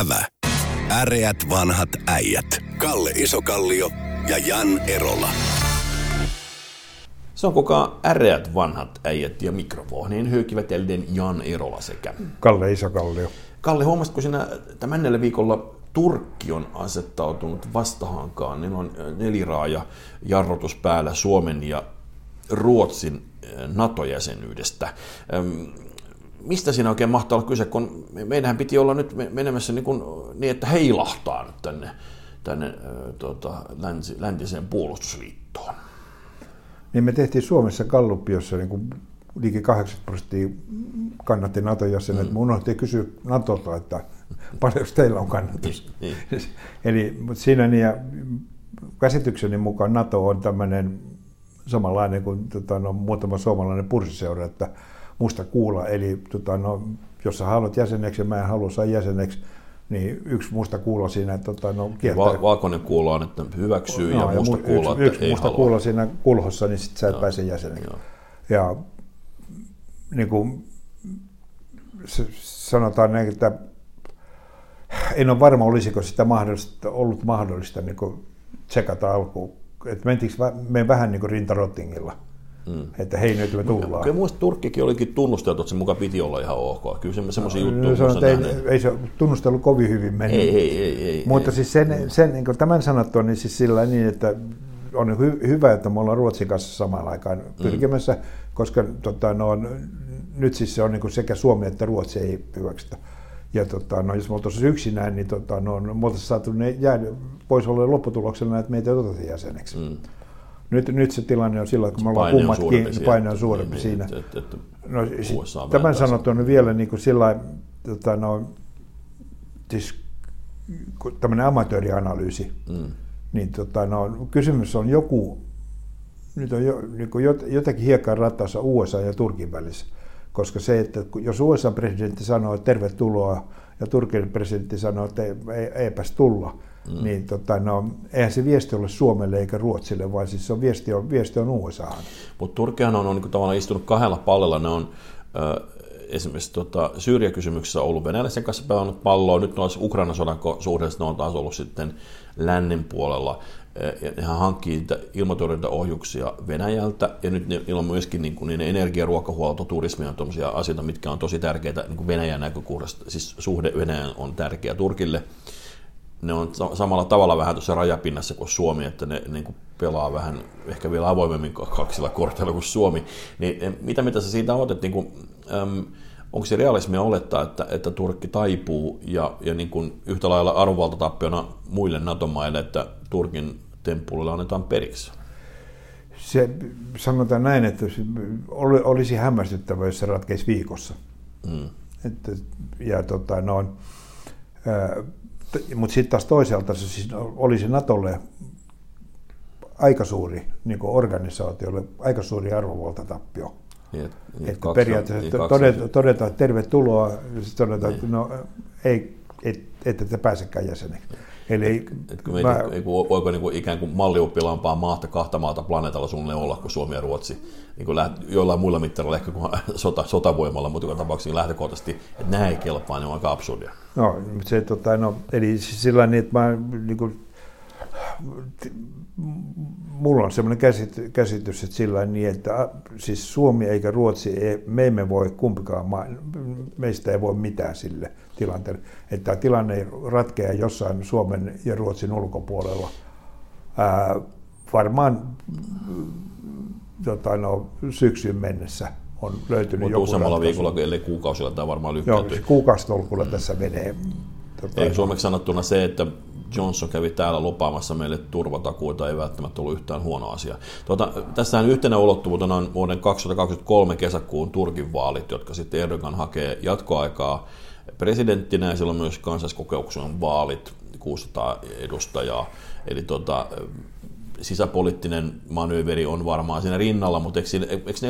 Ävä. Äreät vanhat äijät. Kalle Isokallio ja Jan Erola. Se on kuka äreät vanhat äijät ja mikrofoniin hyykivät elden Jan Erola sekä Kalle Isokallio. Kalle, huomasitko sinä tämän viikolla Turkki on asettautunut vastahankaan. Niillä on neliraaja jarrutus päällä Suomen ja Ruotsin NATO-jäsenyydestä. Mistä siinä oikein mahtaa olla kyse, kun meidänhän piti olla nyt menemässä niin, kuin, niin että heilahtaa nyt tänne, tänne tuota, länsi, läntiseen puolustusliittoon? Niin me tehtiin Suomessa Gallup, jossa niin kuin liki 80 prosenttia kannatti NATO-jäsenet. Mm. unohdettiin kysyä NATOlta, että paljonko teillä on kannatus. Niin, niin. Eli mutta siinä niin, ja käsitykseni mukaan NATO on tämmöinen samanlainen kuin tota, no, muutama suomalainen purssiseura, että musta kuulla. Eli tota, no, jos sä haluat jäseneksi ja mä en halua saa jäseneksi, niin yksi musta kuulla siinä, että tota, no, kieltää. Va- valkoinen kuulla on, että hyväksyy no, ja musta ja kuulla, yksi, että yksi ei musta halua. kuulla siinä kulhossa, niin sitten sä et pääse jäseneksi. Joo. Ja niin kuin, sanotaan näin, että en ole varma, olisiko sitä mahdollista, ollut mahdollista niin kuin tsekata alkuun. Että mentiinkö me vähän niin kuin rintarottingilla. Mm. Että hei nyt me tullaan. Kyllä muista Turkkikin olikin tunnusteltu, että se muka piti olla ihan ok. Kyllä se semmoisia no, juttuja. No, se ei, ei, se tunnustelu kovin hyvin mennyt. Ei, ei, ei, ei, Mutta ei, siis sen, ei. sen niin tämän sanottua, niin siis sillä niin, että on hy, hyvä, että me ollaan Ruotsin kanssa samaan aikaan mm. pyrkimässä, mm. koska tota, no, nyt siis se on niin sekä Suomi että Ruotsi ei hyväksytä. Ja tota, no, jos me oltaisiin yksinään, niin tota, no, me oltaisiin saatu ne jäädä, voisi olla lopputuloksena, että meitä ei oteta jäseneksi. Mm. Nyt, nyt se tilanne on sillä, kun me ollaan kummatkin, niin paine on suurempi niin, siinä. Niin, et, et, no, tämän sanottu on vielä niin kuin sillä tota, no, siis, tämmöinen amatöörianalyysi, mm. niin tota, no, kysymys on joku, nyt on jo, niin kuin jotakin hiekkaa rattaassa USA ja Turkin välissä. Koska se, että jos USA-presidentti sanoo, että tervetuloa, ja Turkin presidentti sanoo, että ei, eipäs tulla, mm. niin tota, no, eihän se viesti ole Suomelle eikä Ruotsille, vaan siis se on viesti on, viesti on USA. Mutta Turkihan on, on niin tavallaan istunut kahdella pallella. Ne on äh, esimerkiksi tota, Syyriä-kysymyksessä ollut venäläisen kanssa pelannut palloa, nyt noissa Ukrainan sodan suhteessa ne on taas ollut sitten lännen puolella. Ja nehän hankkii ilmatorjuntaohjuksia Venäjältä, ja nyt niillä on myöskin niin kuin, niin energia, ruokahuolto, turismi on tuollaisia asioita, mitkä on tosi tärkeitä niin kuin Venäjän näkökulmasta. Siis suhde Venäjän on tärkeä Turkille ne on samalla tavalla vähän tuossa rajapinnassa kuin Suomi, että ne niin kuin pelaa vähän ehkä vielä avoimemmin kaksilla korteilla kuin Suomi. Niin, mitä mitä sä siitä olet, niin kuin, äm, onko se realismia olettaa, että, että Turkki taipuu ja, ja niin kuin yhtä lailla arvovaltatappiona muille NATO-maille, että Turkin temppuille annetaan periksi? Se, sanotaan näin, että olisi hämmästyttävää, jos se ratkeisi viikossa. Mm. Että, ja tota, no, ää, mutta sitten taas toisaalta se siis olisi Natolle aika suuri niin organisaatiolle, aika suuri arvovaltatappio. Niin, niin että periaatteessa niin, todeta, todeta, että tervetuloa, ja sitten todeta, niin. että no ei, et, ette te pääsekään jäseneksi. Eli et, et, mä, mä, niin kuin, voiko niin kuin, ikään kuin mallioppilampaa maata kahta maata planeetalla suunnilleen olla kuin Suomi ja Ruotsi? Niin kuin läht, jollain muilla mittareilla ehkä kuin sota, sotavoimalla, mutta joka tapauksessa niin lähtökohtaisesti, että nämä ei kelpaa, niin on aika absurdia. No, se, tota, no eli siis sillä niin, että mä niin kuin, mulla on sellainen käsitys, käsitys että sillä niin, että siis Suomi eikä Ruotsi, ei, me emme voi kumpikaan, meistä ei voi mitään sille tilanteelle. Että tämä tilanne ratkeaa jossain Suomen ja Ruotsin ulkopuolella. Ää, varmaan tota, no, syksyyn mennessä on löytynyt Mutta joku useammalla viikolla, ellei kuukausilla, tämä varmaan lykkääntyi. Joo, kuukausitolkulla mm. tässä menee. Tota, Ei suomeksi sanottuna se, että Johnson kävi täällä lupaamassa meille turvatakuita, ei välttämättä ollut yhtään huono asia. Tuota, tässähän yhtenä ulottuvuutena on vuoden 2023 kesäkuun Turkin vaalit, jotka sitten Erdogan hakee jatkoaikaa presidenttinä ja silloin myös kansalliskokouksen vaalit, 600 edustajaa. Eli tuota, sisäpoliittinen manööveri on varmaan siinä rinnalla, mutta eikö, eikö, ne,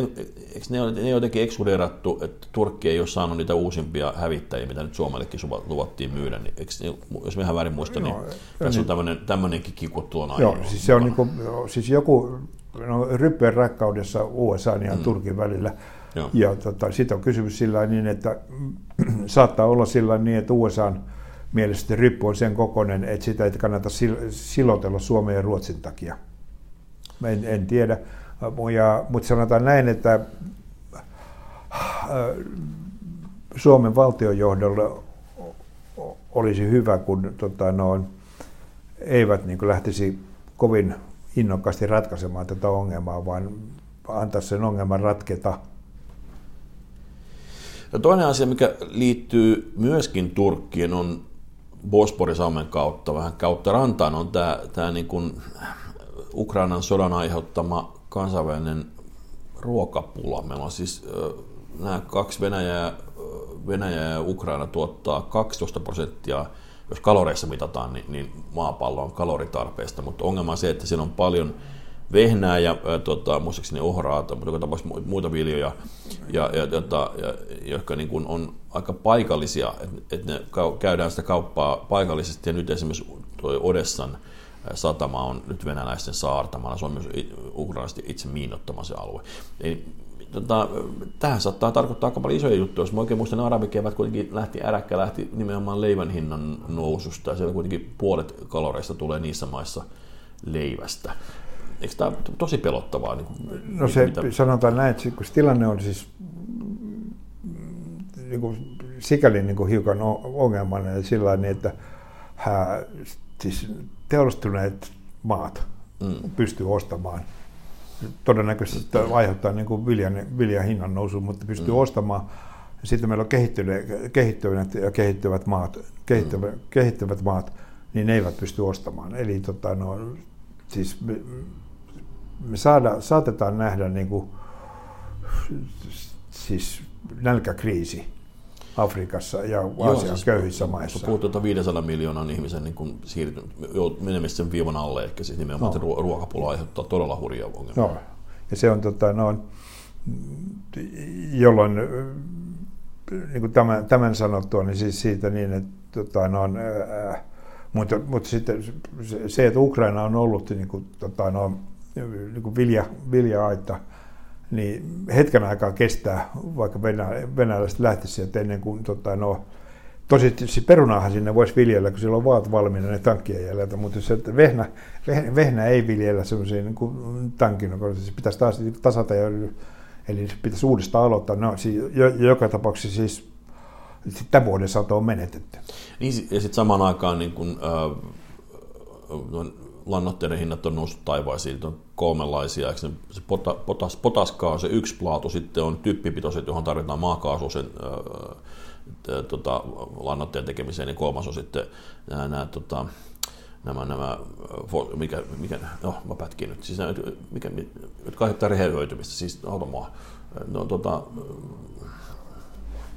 eikö ne, ne jotenkin ekskludeerattu, että Turkki ei ole saanut niitä uusimpia hävittäjiä, mitä nyt Suomellekin luvattiin myydä, niin eikö ne, jos ihan väärin muista, niin Joo, tässä niin, on tämmöinen, tämmöinenkin kikuttu on Joo, siis se on niin kuin, siis joku no, ryppeen rakkaudessa USA ja mm. Turkin välillä, Joo. ja tota, sitten on kysymys sillä niin, että saattaa olla sillä niin, että USA mielestä ryppy on sen kokoinen, että sitä ei kannata silotella Suomen ja Ruotsin takia. En, en tiedä, ja, mutta sanotaan näin, että äh, Suomen valtionjohdolle olisi hyvä, kun tota, no, eivät niin lähtisi kovin innokkaasti ratkaisemaan tätä ongelmaa, vaan antaa sen ongelman ratketa. Ja toinen asia, mikä liittyy myöskin Turkkiin, on Bosporisalmen kautta, vähän kautta rantaan, on tämä, tämä niin kuin Ukrainan sodan aiheuttama kansainvälinen ruokapula. Meillä on siis nämä kaksi Venäjää, Venäjä ja Ukraina tuottaa 12 prosenttia, jos kaloreissa mitataan, niin, niin maapallo on kaloritarpeesta, mutta ongelma on se, että siinä on paljon vehnää ja ää, tota, muistaakseni ohraata, mutta joka tapauksessa muita viljoja, ja, ja, tota, ja, jotka niin kuin on aika paikallisia, että et ne käydään sitä kauppaa paikallisesti, ja nyt esimerkiksi tuo Odessan satama on nyt venäläisten saartamalla, se on myös ukrainalaisesti itse miinottama se alue. Eli tota, tähän saattaa tarkoittaa aika paljon isoja juttuja. Jos mä oikein muistan, arabikevät kuitenkin lähti, äräkkä lähti nimenomaan leivän hinnan noususta, ja siellä kuitenkin puolet kaloreista tulee niissä maissa leivästä. Eikö tämä tosi pelottavaa? Niin kuin, no se mitä... sanotaan näin, että kun tilanne on siis niin kuin, sikäli niin kuin hiukan ongelmallinen sillä niin, että hä, siis teollistuneet maat mm. pystyy ostamaan. Todennäköisesti mm. aiheuttaa niin kuin viljan, viljan hinnan nousu, mutta pystyy mm. ostamaan. Sitten meillä on kehittyneet, kehittyvät ja kehittyvät maat, kehittyvät, mm. kehittyvät maat, niin ne eivät pysty ostamaan. Eli tota, no, siis me, me saada, saatetaan nähdä niin kuin, siis nälkäkriisi Afrikassa ja Aasian siis köyhissä maissa. Puhutaan tuota 500 miljoonan ihmisen niin kun siirtynyt, menemistä sen viivan alle, ehkä siis nimenomaan no. ruokapula aiheuttaa todella hurjaa ongelmia. No. Ja se on, tota, no, jolloin niin kuin tämän, tämän sanottua, niin siis siitä niin, että tota, no, äh, mutta, mutta sitten se, että Ukraina on ollut niin kuin, tota, no, niin kuin vilja, vilja-aita, niin hetken aikaa kestää, vaikka venäläiset lähtisi sieltä ennen kuin tota, no, Tosi siis perunahan sinne voisi viljellä, kun sillä on vaat valmiina ne tankkien jäljiltä, mutta se, että vehnä, vehnä, vehnä ei viljellä semmoisia niin tankin, se pitäisi taas tasata, ja, eli se pitäisi uudestaan aloittaa. No, siis, joka tapauksessa siis tämän vuoden sato on menetetty. Niin, ja sitten samaan aikaan niin kun, äh, lannoitteiden hinnat on noussut taivaisiin, on kolmenlaisia. Se potas, potaskaa on se yksi plaatu, sitten on typpipitoiset, johon tarvitaan maakaasu sen ää, tota, lannoitteen tekemiseen, niin kolmas on sitten nämä, nämä tota, nämä, nämä mikä, mikä, no mä pätkin nyt, siis nämä, mikä, jotka aiheuttaa rehevöitymistä, siis automaa. No, tota,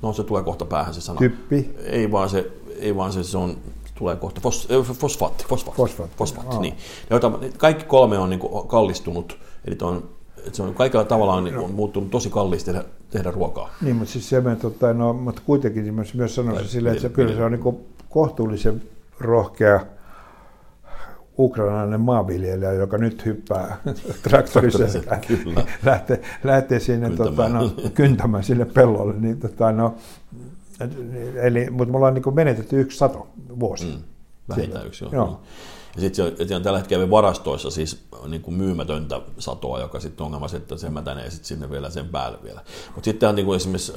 no se tulee kohta päähän se sana. Typpi? Ei vaan se, ei vaan se, se on tulee kohta, fos, fosfaatti, fosfaatti, fosfaatti, fosfaatti niin. Joita, kaikki kolme on niin kuin kallistunut, eli on, se on kaikilla tavalla on, niin on muuttunut tosi kalliista tehdä, tehdä ruokaa. Niin, mutta siis se, tota, no, mutta kuitenkin myös, myös sanoisin silleen, että se, kyllä se on niin kuin kohtuullisen rohkea ukrainalainen maanviljelijä, joka nyt hyppää traktorissa ja lähtee, lähtee sinne kyntämään. Tota, no, kyntämään sille pellolle, niin tota, no, Eli, mutta me ollaan niin menetetty yksi sato vuosi. Mm, vähintään yksi, joo. joo. Ja sitten se on tällä hetkellä varastoissa siis niin kuin myymätöntä satoa, joka sitten on ongelma, että se mätänee sitten sinne vielä sen päälle vielä. Mutta sitten on niin kuin esimerkiksi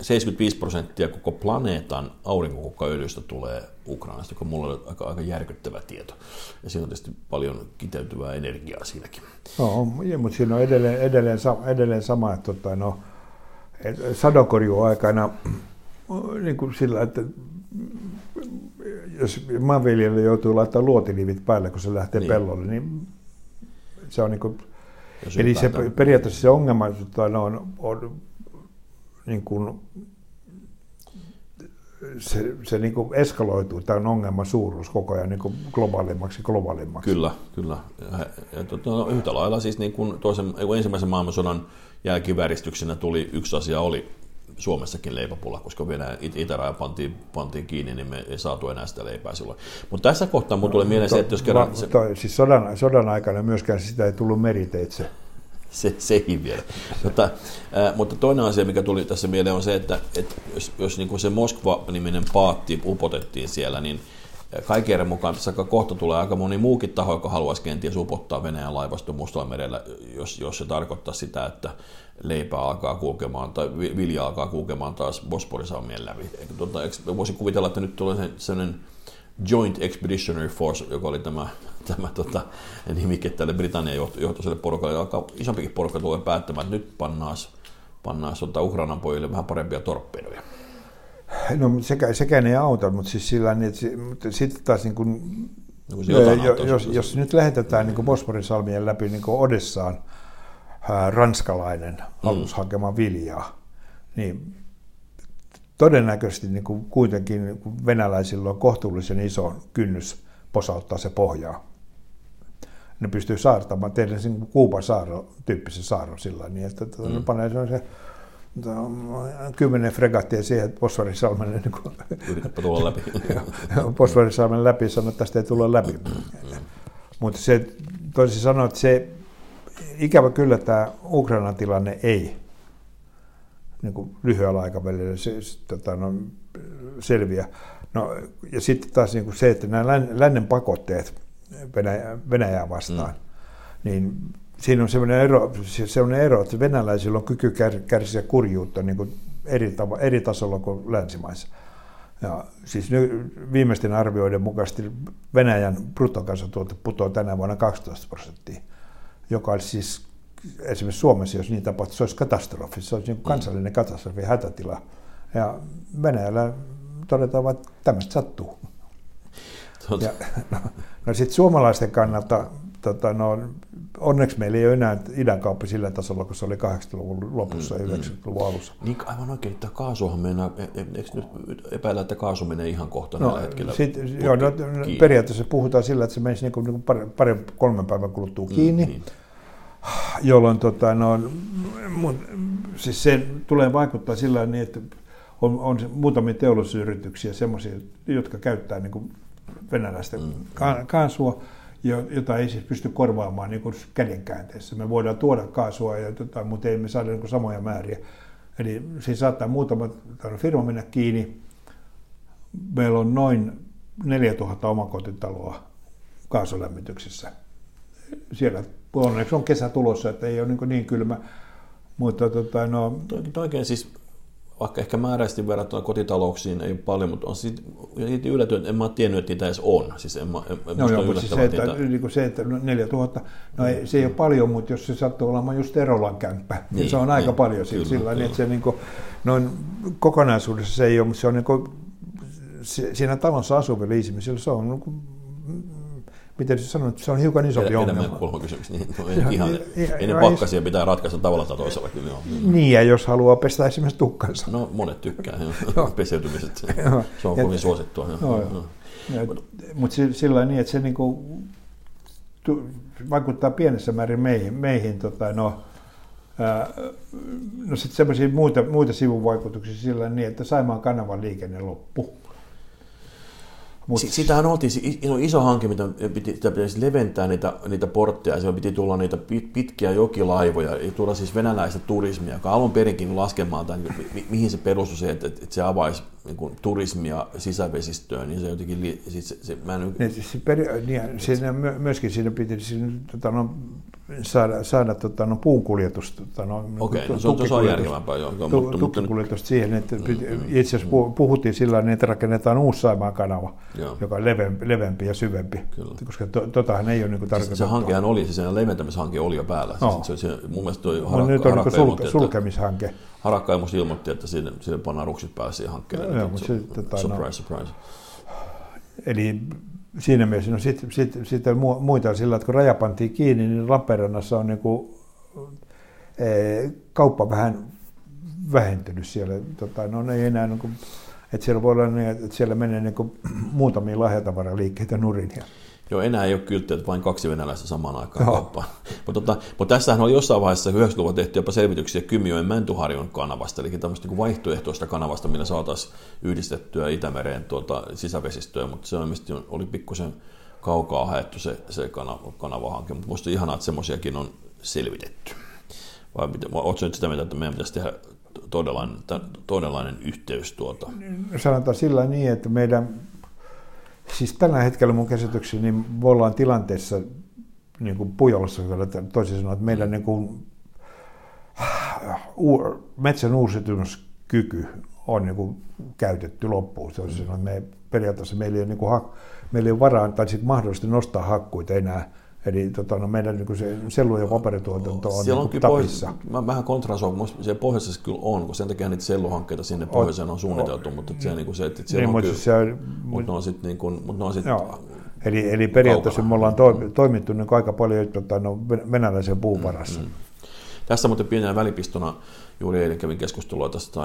75 prosenttia koko planeetan aurinkokukkaöljystä tulee Ukrainasta, joka mulla on aika, aika järkyttävä tieto. Ja siinä on tietysti paljon kiteytyvää energiaa siinäkin. No, mutta siinä on edelleen, edelleen, edelleen sama, että tota, no, sadokorjuaikana niin kuin sillä, että jos maanviljelijä joutuu laittamaan luotinivit päälle, kun se lähtee niin. pellolle, niin se on niin kuin, eli se, periaatteessa se ongelma että no, on, on niin kuin, se, se niin kuin eskaloituu, tämä ongelman suuruus koko ajan niin kuin globaalimmaksi globaalimmaksi. Kyllä, kyllä. Ja, ja tuota, no, yhtä lailla siis niin kuin toisen, ensimmäisen maailmansodan jälkiväristyksenä tuli yksi asia oli Suomessakin leipäpulla, koska Venäjä itäraja pantiin, pantiin kiinni, niin me ei saatu enää sitä leipää silloin. Mutta tässä kohtaa mun tulee mieleen se, että jos kerran... Se... Toi, siis sodan, sodan aikana myöskään sitä ei tullut meriteitse. se, sekin vielä. Mutta, äh, mutta toinen asia, mikä tuli tässä mieleen on se, että, että jos, jos niin kuin se Moskva-niminen paatti upotettiin siellä, niin kaiken mukaan tässä kohta tulee aika moni muukin taho, joka haluaisi kenties upottaa Venäjän laivaston Mustalla merellä, jos, jos se tarkoittaa sitä, että leipä alkaa kulkemaan tai vilja alkaa kulkemaan taas Bosporisalmien läpi. Tuota, voisi kuvitella, että nyt tulee sellainen Joint Expeditionary Force, joka oli tämä, tämä tota, nimike tälle Britannian johtoiselle porukalle, alkaa isompikin porukka tulee päättämään, että nyt pannaan, pannaan tota Ukrainan pojille vähän parempia torppedoja. No sekä, sekään ei auta, mutta siis sillä niin, että mutta sitten taas niin kuin, no, jo, jos, jos nyt lähetetään niin Bosporin salmien läpi niin Odessaan ää, ranskalainen mm. alus mm. hakemaan viljaa, niin todennäköisesti niin kuin kuitenkin niin kuin venäläisillä on kohtuullisen iso kynnys posauttaa se pohjaa. Ne pystyy saartamaan, tehdä sen Kuuban saaro, tyyppisen saaron sillä niin, että tuota, mm. ne panee se kymmenen fregattia siihen, Fosforisalmen niin kuin, tulla läpi. Fosforisalmen läpi sanoi, että tästä ei tulla läpi. Mutta se toisin sanoen, että se ikävä kyllä tämä Ukrainan tilanne ei niin kuin lyhyellä aikavälillä se, tota, no, selviä. No, ja sitten taas niin kuin se, että nämä lännen pakotteet Venäjä, Venäjää vastaan, mm. niin siinä on sellainen ero, sellainen ero, että venäläisillä on kyky kärsiä kurjuutta niin kuin eri, tava, eri tasolla kuin länsimaissa. Ja siis nyt viimeisten arvioiden mukaisesti Venäjän bruttokansantuote putoaa tänä vuonna 12 prosenttia, joka olisi siis esimerkiksi Suomessa, jos niin tapahtuisi, se olisi katastrofi. Se olisi niin kansallinen katastrofi, hätätila. Ja Venäjällä todetaan, että tämmöistä sattuu. Ja, no, no sitten suomalaisten kannalta tota, no, onneksi meillä ei ole enää idänkauppa sillä tasolla, kun se oli 80-luvun lopussa mm, ja 90-luvun mm. alussa. Niin aivan oikein, että kaasuhan mennään, e, e, eikö nyt epäillä, että kaasu menee ihan kohta no, hetkellä? Sit, joo, no, periaatteessa puhutaan sillä, että se menisi niin kuin, niin kuin pari, pari, kolmen päivän kuluttua mm, kiinni. Mm, niin. Jolloin tota, no, mun, siis se tulee vaikuttaa sillä niin, että on, on muutamia teollisuusyrityksiä, semmoisia, jotka käyttää niin kuin venäläistä mm, kaasua, jota ei siis pysty korvaamaan niin kädenkäänteessä. Me voidaan tuoda kaasua, ja, tota, mutta ei me saada niin samoja määriä. Eli siis saattaa muutama firma mennä kiinni. Meillä on noin 4000 omakotitaloa kaasulämmityksessä. Siellä onneksi on kesä tulossa, että ei ole niin, niin kylmä. Mutta tota, no... Oikein siis vaikka ehkä määräisesti verrattuna kotitalouksiin ei paljon, mutta on siitä, siitä yllätynyt, en mä ole tiennyt, että niitä edes on. Siis en, en, en no joo, mutta siis se, että, niitä... niin kuin se, että 4000, no ei, se ei ole paljon, mutta jos se sattuu olemaan just Erolan kämppä, niin, niin se on aika niin, paljon kyllä, sillä kyllä. että se niin kuin, noin kokonaisuudessa se ei ole, mutta se on niin kuin, siinä talossa asuvilla ihmisillä se on niin kuin, miten se sanoo, että se on hiukan isompi Edä, ongelma. Enemmän kulmakysymys, niin no, ihan, ihan, ei ne pakkasia pitää ratkaista tavalla tai toisella. Kyllä, joo. Niin, ja jos haluaa pestä esimerkiksi tukkansa. No, monet tykkää, peseytymiset, se on kovin suosittua. Mutta sillä niin, että se niinku, tu, vaikuttaa pienessä määrin meihin, meihin tota, no, ää, no sitten semmoisia muita, muita sivuvaikutuksia sillä niin, että Saimaan kanavan liikenne loppuu. Mut... Sitähän oltiin no iso hanke, mitä piti, sitä pitäisi leventää niitä, niitä portteja, siellä piti tulla niitä pit, pitkiä jokilaivoja, ja tulla siis venäläistä turismia, joka alun perinkin laskemaan, mi, mi, mihin se perustui se, että, että se avaisi niin kuin, turismia sisävesistöön, niin se jotenkin, siis se, se, mä en... Niin, siis peri, niin, siinä, myöskin siinä piti siinä, tota, no, saada, saada tota, no, puunkuljetus. Tota, no, Okei, okay, no, se, on, se on järkevämpää. Joo, tu, mutta, tukkikuljetus mutta... siihen, että mm, mm, itse asiassa mm. puhuttiin sillä tavalla, että rakennetaan uusi Saimaan kanava, joo. joka on leveämpi, leveämpi ja syvempi, Kyllä. koska to, totahan ei ole niin tarkoitettu. Se, se hankehan oli, siis se leventämishanke oli jo päällä. No. Se, se, mun mielestä toi no, harakka, nyt on niin sulke, sulkemishanke. Harakka ei ilmoitti, että siinä, siinä pannaan ruksit päälle siihen hankkeelle. Joo, mutta tota, surprise, no, surprise. Eli siinä mielessä, no sitten sit, sit muita sillä, että kun raja pantiin kiinni, niin Lappeenrannassa on niin kuin, e, kauppa vähän vähentynyt siellä. Tota, no ei enää, niin kuin, että siellä voi olla niin, että siellä menee niin kuin, muutamia lahjatavaraliikkeitä nurin. Ja, Joo, enää ei ole kylttiä, että vain kaksi venäläistä samaan aikaan kauppaan. Mutta, tota, mutta tässähän oli jossain vaiheessa 90-luvulla tehty jopa selvityksiä Kymijoen Mäntyharjon kanavasta, eli tämmöistä niin vaihtoehtoista kanavasta, millä saataisiin yhdistettyä Itämereen tuota sisävesistöä, mutta se ilmeisesti oli pikkusen kaukaa haettu se, se kanava, kanavahanke, mutta minusta ihanaa, että semmoisiakin on selvitetty. vai oletko nyt sitä mieltä, että meidän pitäisi tehdä todellainen, todellainen yhteys tuota? Sanotaan sillä niin, että meidän, siis tällä hetkellä mun käsitykseni, niin me ollaan tilanteessa niin kuin Pujolossa, toisin sanoen, että meidän niin kuin, metsän uusitumiskyky on niin kuin käytetty loppuun. Toisin sanoen, että me periaatteessa meillä ei ole, niin kuin, meillä ei ole varaa tai sitten mahdollisesti nostaa hakkuita enää Eli tota, no meidän niin se sellu- ja paperituotanto on Siellä niin on tapissa. Pohjois, mä vähän kontrasoin, kun siellä pohjoisessa kyllä on, kun sen takia niitä selluhankkeita sinne pohjoiseen on suunniteltu, mutta se, niin kuin se, että siellä niin, on kyllä, se mutta ne on sitten niin kuin, mutta ne on sitten Eli, eli periaatteessa kaukana. me ollaan to, toimittu niin aika paljon tota, no, venäläisen puun varassa. Mm, mm. Tässä muuten pienenä välipistona juuri eilen kävin keskustelua tästä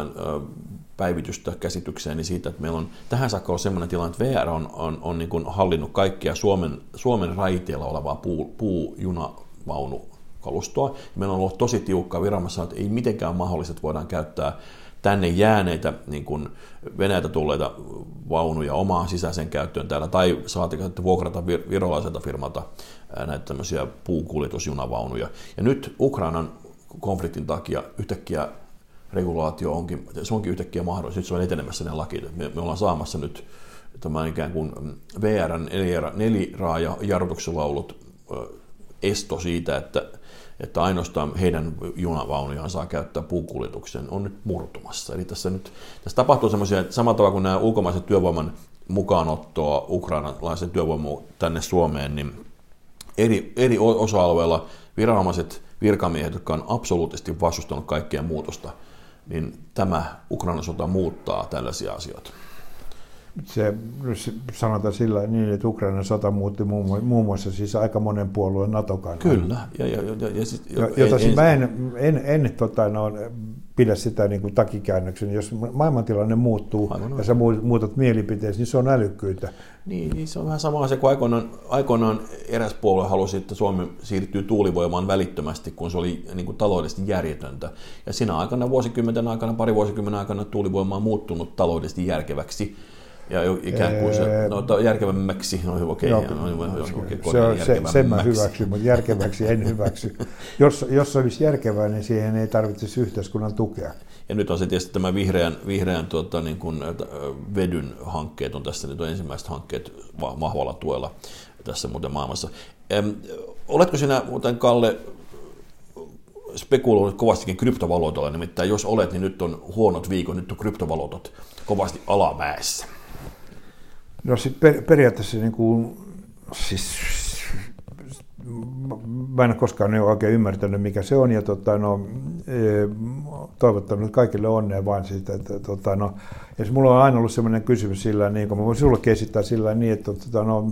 päivitystä käsitykseeni niin siitä, että meillä on tähän saakka ollut sellainen tilanne, että VR on, on, on niin kuin hallinnut kaikkia Suomen, Suomen raiteilla olevaa puu, puujunavaunukalustoa. Meillä on ollut tosi tiukka viranomaisena, että ei mitenkään mahdollista, että voidaan käyttää tänne jääneitä niin kuin Venäjältä tulleita vaunuja omaan sisäiseen käyttöön täällä, tai saatiin että vuokrata virolaiselta firmalta näitä tämmöisiä puukuljetusjunavaunuja. Ja nyt Ukrainan konfliktin takia yhtäkkiä regulaatio onkin, se onkin yhtäkkiä mahdollista, nyt se on etenemässä ne laki. Me, me ollaan saamassa nyt tämän ikään kuin VRn neliraaja jarrutukselaulut esto siitä, että, että ainoastaan heidän junavaunujaan saa käyttää puukuljetuksen, on nyt murtumassa. Eli tässä, nyt, tässä tapahtuu semmoisia, samalla tavalla kuin nämä ulkomaisen työvoiman mukaanottoa ukrainalaisen työvoiman tänne Suomeen, niin eri, eri osa-alueilla viranomaiset virkamiehet, jotka on absoluuttisesti vastustanut kaikkea muutosta, niin tämä Ukrainan sota muuttaa tällaisia asioita. Se sanotaan sillä niin, että Ukrainan sota muutti muun muassa siis aika monen puolueen NATO-kannan. Kyllä. Ja, ja, ja, ja, sit, jota siis mä en, en, en tota, no, pidä sitä niin kuin takikäännöksen. Jos maailmantilanne muuttuu Aivan ja sä muutat mielipiteesi, niin se on älykkyyttä. Niin, niin se on vähän sama asia kuin aikoinaan, aikoinaan eräs puolue halusi, että Suomi siirtyy tuulivoimaan välittömästi, kun se oli niin kuin taloudellisesti järjetöntä. Ja siinä aikana, vuosikymmenen aikana, pari vuosikymmenen aikana tuulivoima on muuttunut taloudellisesti järkeväksi ja ikään kuin se, no järkevämmäksi, no okei, okay, no, no, okay, se on, se, sen mä hyväksyn, mutta järkeväksi en hyväksy. Jos, jos se olisi järkevää, niin siihen ei tarvitsisi yhteiskunnan tukea. Ja nyt on se tietysti tämä vihreän, vihreän tuota, niin kuin, vedyn hankkeet on tässä nyt on ensimmäiset hankkeet vahvalla tuella tässä muuten maailmassa. Em, oletko sinä muuten Kalle spekuloinut kovastikin kryptovaluutalla, nimittäin jos olet, niin nyt on huonot viikot, nyt on kryptovaluutat kovasti alamäessä. No sit per, periaatteessa niin kuin, siis, mä en koskaan ole oikein ymmärtänyt, mikä se on, ja tota, no, e, toivottanut kaikille onnea vain siitä, että tota, no, ja mulla on aina ollut sellainen kysymys sillä niin kuin mä voin sullekin esittää sillä niin, että, tota, no,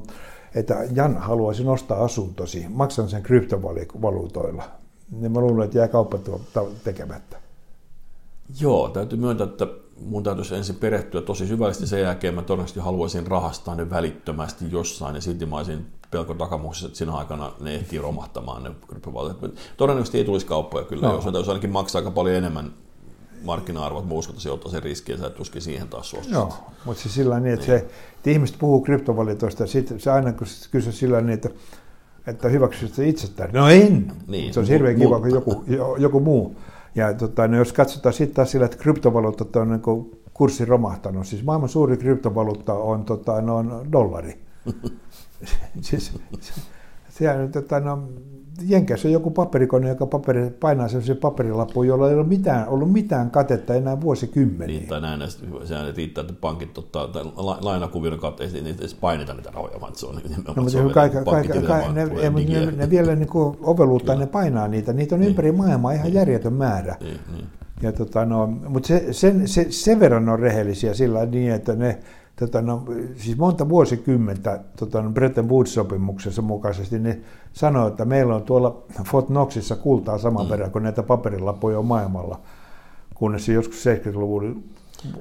että Jan haluaisi nostaa asuntosi, maksan sen kryptovaluutoilla. Niin mä luulen, että jää kauppa tekemättä. Joo, täytyy myöntää, että mun täytyisi ensin perehtyä tosi syvällisesti, sen jälkeen mä todennäköisesti haluaisin rahastaa ne välittömästi jossain, ja silti mä olisin pelko takamuksessa, että siinä aikana ne ehtii romahtamaan ne kryptovaluutat. Todennäköisesti ei tulisi kauppoja kyllä, no. jos ne täytyisi ainakin maksaa aika paljon enemmän markkina-arvot, mä uskon, että se ottaa sen riski, ja sä et tuskin siihen taas suostu. Joo, mutta siis sillä niin, että, niin. Se, että ihmiset puhuu kryptovaluutoista, ja sitten se aina kysyy sillä niin, että, että hyväksyt se itse No en! Niin, se on hirveän kiva, kun joku, joku muu ja tota, no jos katsotaan sitten taas sillä, että kryptovaluuttat on niin kurssi romahtanut, siis maailman suuri kryptovaluutta on, tota, no, on dollari. siis, siellä, tota, no, Jenkeissä on joku paperikone, joka paperi, painaa sellaisen paperilappuun, jolla ei ole mitään, ollut mitään katetta enää vuosikymmeniä. Niin, tai näin, sehän riittää, että pankit ottaa, tai lainakuvion kautta ei edes paineta niitä rahoja, vaan se on nimenomaan no, mutta ne, vielä niin kuin oveluutta, ne painaa niitä, niitä on niin. ympäri maailmaa ihan niin. järjetön määrä. Niin, niin. Ja tota, no, mutta se, sen, se, sen verran on rehellisiä sillä niin, että ne, tota, no, siis monta vuosikymmentä tota, no, Bretton Woods-sopimuksessa mukaisesti ne sanoo, että meillä on tuolla Fort Knoxissa kultaa saman mm. verran kuin näitä paperilappuja on maailmalla, kunnes joskus 70-luvulla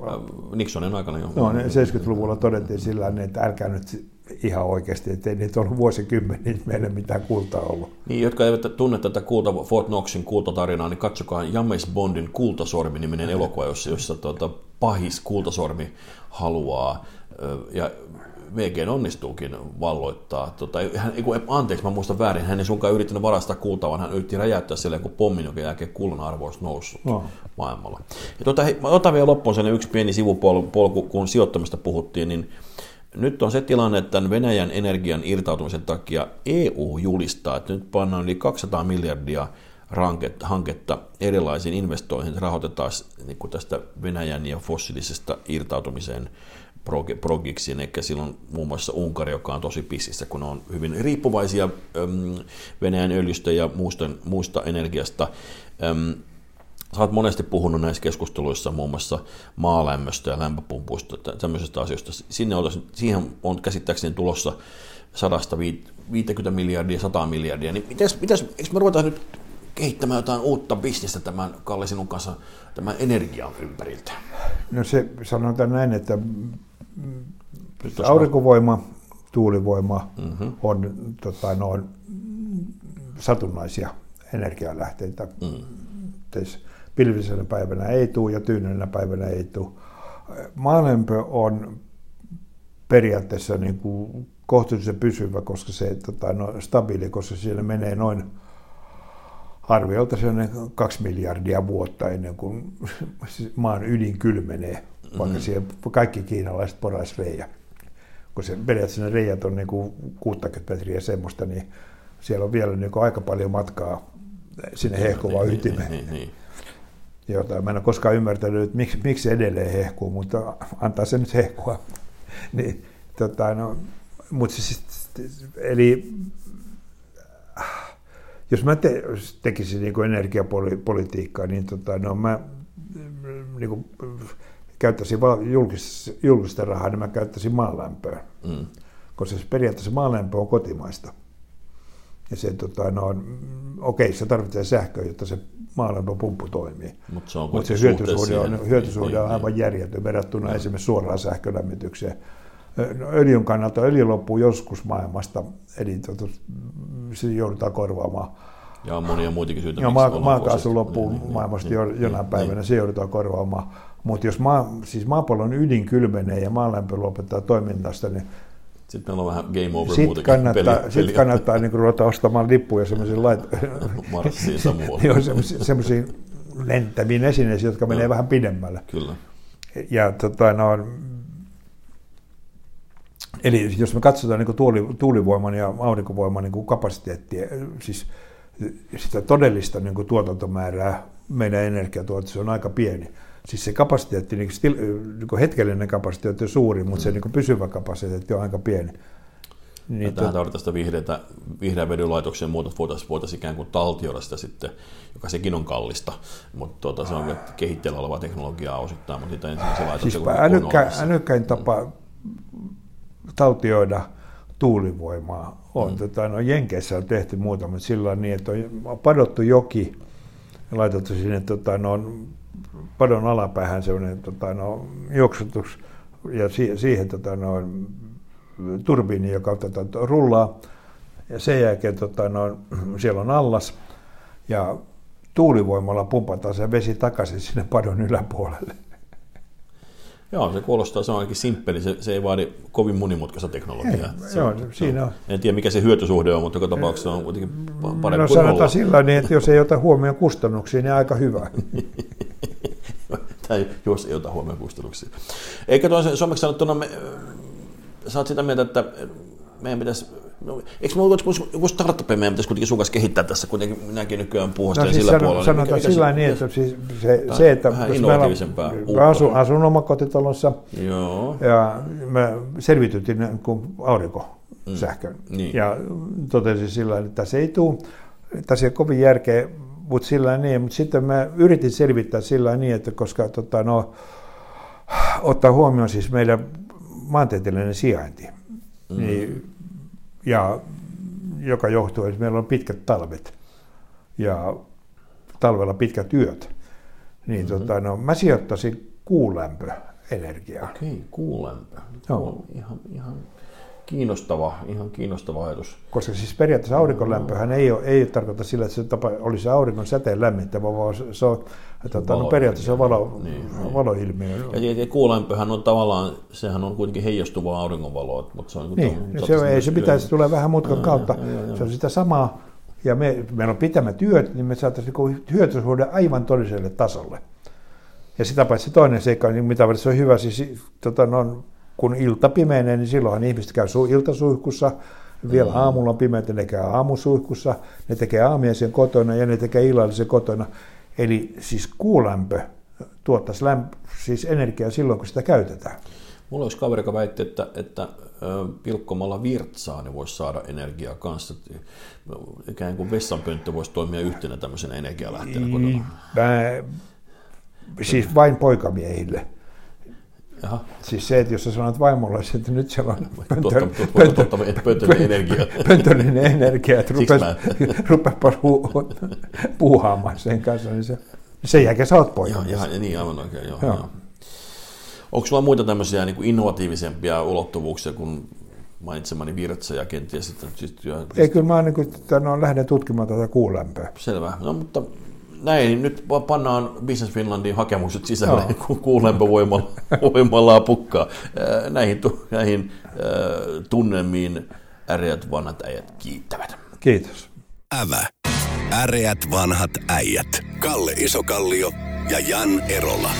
äh, Nixonin aikana jo. No, 70-luvulla todettiin sillä että älkää nyt ihan oikeasti, ettei niitä ollut vuosikymmeniä niin meille mitään kultaa ollut. Niin, jotka eivät tunne tätä kulta, Fort Knoxin kultatarinaa, niin katsokaa James Bondin Kultasormi-niminen elokuva, jossa, jossa tuota, pahis kultasormi haluaa ja VG onnistuukin valloittaa, tota, hän, anteeksi mä muistan väärin, hän ei sunkaan yrittänyt varastaa kultaa, vaan hän yritti räjäyttää sille kuin pommin, jonka jälkeen kullan arvo olisi noussut no. maailmalla. Ja tota, hei, mä otan vielä loppuun sen yksi pieni sivupolku, kun sijoittamista puhuttiin, niin nyt on se tilanne, että Venäjän energian irtautumisen takia EU julistaa, että nyt pannaan yli 200 miljardia hanketta erilaisiin investoihin, rahoitetaan niin kuin tästä Venäjän ja fossiilisesta irtautumiseen progiksiin, eli silloin muun muassa Unkari, joka on tosi pississä, kun on hyvin riippuvaisia Venäjän öljystä ja muusta, muusta energiasta. Sä oot monesti puhunut näissä keskusteluissa muun muassa maalämmöstä ja lämpöpumpuista, tämmöisistä asioista. Sinne on, siihen on käsittääkseni tulossa 150 miljardia, 100 miljardia. Niin mitäs, mitäs, eikö me ruveta nyt kehittämään jotain uutta bisnestä tämän Kalle sinun kanssa tämän energian ympäriltä? No se sanotaan näin, että aurinkovoima, tuulivoima mm-hmm. on tota, noin satunnaisia energialähteitä. Mm. pilvisenä päivänä ei tule ja tyynenä päivänä ei tule. Maalämpö on periaatteessa niin kuin kohtuullisen pysyvä, koska se tota, no, stabiili, koska siellä menee noin arviolta sellainen kaksi miljardia vuotta ennen kuin maan ydin kylmenee, vaikka mm. siihen kaikki kiinalaiset porais reijä. Kun se periaatteessa reijät on niin kuin 60 metriä semmoista, niin siellä on vielä niin kuin aika paljon matkaa sinne hehkuvaan niin, niin, ytimeen. Niin, niin, niin. Jota mä en ole koskaan ymmärtänyt, että miksi, miksi edelleen hehkuu, mutta antaa se nyt hehkua. niin, tota, no, mutta siis, eli jos mä te, tekisin niin energiapolitiikkaa, niin tota, no, mä niin kuin, käyttäisin julkista, julkista rahaa, niin mä käyttäisin maalämpöä. Mm. Koska se periaatteessa maalämpö on kotimaista. Ja se, tota, no, okei, se tarvitsee sähköä, jotta se maalämpöpumppu toimii. Mutta se, on Mut se hyötysuhde on, hyötysuhde niin, on aivan niin, järjetön verrattuna niin. esimerkiksi suoraan sähkölämmitykseen. No, öljyn kannalta öljy loppuu joskus maailmasta, eli tota, se joudutaan korvaamaan. Ja on monia muitakin syitä. Ja maa, maakaasu loppuu niin, niin, maailmasta niin, jonain niin, päivänä, niin. se joudutaan korvaamaan. Mutta jos maa, siis maapallon ydin kylmenee ja maalämpö lopettaa toiminnasta, niin sitten meillä on vähän game over Sitten kannattaa, peli, sit kannattaa niin ruveta ostamaan lippuja semmoisiin lait... Marssiin semmoisiin lentäviin esineisiin, jotka menee vähän pidemmälle. Kyllä. Ja tota, no, Eli jos me katsotaan niin tuuli, tuulivoiman ja aurinkovoiman niin kapasiteettia, siis sitä todellista niin tuotantomäärää meidän energiatuotanto on aika pieni. Siis se kapasiteetti, niin stil, niin hetkellinen kapasiteetti on suuri, mutta se niin pysyvä kapasiteetti on aika pieni. Niin tähän tarvitaan sitä vihreätä, vihreän vedynlaitoksen ja muuta, voitaisiin voitais ikään kuin taltioida sitä sitten, joka sekin on kallista, mutta tuota, se on kehitteellä olevaa teknologiaa osittain, mutta niitä ensimmäisiä laitoksia siis älykkä, älykkäin tapa taltioida tuulivoimaa on. Mm. Tota, no, Jenkeissä on tehty muutama sillä niin, että on padottu joki ja laitettu sinne tota, no, padon alapäähän sellainen tota, no, juoksutus ja si- siihen tota, no, turbiini, joka tota, rullaa. Ja sen jälkeen tota, no, siellä on allas ja tuulivoimalla pumpataan se vesi takaisin sinne padon yläpuolelle. Joo, se kuulostaa, se on ainakin simppeli, se, se ei vaadi kovin monimutkaista teknologiaa. Ei, se joo, on, siinä on. En tiedä, mikä se hyötysuhde on, mutta joka tapauksessa on kuitenkin parempi no, kuin sanotaan sillä niin, että jos ei ota huomioon kustannuksia, niin aika hyvä. tai jos ei ota huomioon kustannuksia. Eikä tuon suomeksi sanottuna, me, sä oot sitä mieltä, että meidän pitäisi No, eikö me voisi joku startup meidän pitäisi kuitenkin sun kanssa kehittää tässä, kuitenkin minäkin nykyään puhun no, siis sillä sano, puolella. Sanotaan mikä, sillä niin, että siis se, se, että vähän innovatiivisempää. Mä asun, asun omakotitalossa Joo. ja mä selvitytin kuin aurinkosähkön. Mm. Niin. Ja totesin sillä että se ei tule, tässä ei kovin järkeä, mutta sillä niin, mutta sitten mä yritin selvittää sillä niin, että koska tota, no, ottaa huomioon siis meidän maantieteellinen sijainti, mm. niin ja joka johtuu, että meillä on pitkät talvet ja talvella pitkät yöt, niin mm-hmm. tota, no, mä sijoittaisin kuulämpöenergiaa. Okei, kuulämpö. Joo. Ihan, ihan kiinnostava, ihan kiinnostava ajatus. Koska siis periaatteessa aurinkolämpöhän ei, ole, ei tarkoita sillä, että se tapa olisi auringon säteen lämmittävä, vaan se on tuota, no, periaatteessa on valo, niin, niin. valoilmiö. Ja, ja kuulämpöhän on tavallaan, sehän on kuitenkin heijastuvaa auringonvaloa. Mutta se on niin, niin, niin se, ei se pitäisi tulla vähän mutkan kautta. Ja, ja, ja, se on sitä samaa, ja me, meillä on pitämä työt, niin me saataisiin niin hyötysuhde aivan todelliselle tasolle. Ja sitä paitsi toinen seikka, niin mitä se on hyvä, siis tota, no, kun ilta pimenee, niin silloinhan ihmiset käy su- iltasuihkussa, vielä aamulla on pimeätä, ne käy aamusuihkussa, ne tekee aamiaisen kotona ja ne tekee illallisen kotona. Eli siis kuulämpö tuottaisi lämp- siis energiaa silloin, kun sitä käytetään. Mulla olisi kaveri, joka väitti, että, että pilkkomalla virtsaa niin voisi saada energiaa kanssa. Ikään kuin vessanpönttö voisi toimia yhtenä tämmöisenä energialähteenä kotona. Mä, siis vain poikamiehille. Jaha. Siis se, että jos sä sanot vaimolle, että nyt siellä on pöntöinen energia. Energia, että rupeapa puuhaamaan sen kanssa, niin se, sen jälkeen sä oot poika. Joo, niin aivan oikein, joo. joo. joo. Onko sulla muita tämmöisiä niin kuin innovatiivisempia ulottuvuuksia kuin mainitsemani virtsa ja kenties sitten... sitten Ei, kyllä mä niin kuin, no, lähden tutkimaan tätä kuulämpöä. Selvä. No, mutta näin, nyt pannaan Business Finlandin hakemukset sisälle, no. kun kuulempävoimalla pukkaa. Näihin, näihin tunnelmiin äreät vanhat äijät kiittävät. Kiitos. Ävä. Äreät vanhat äijät. Kalle Isokallio ja Jan Erola.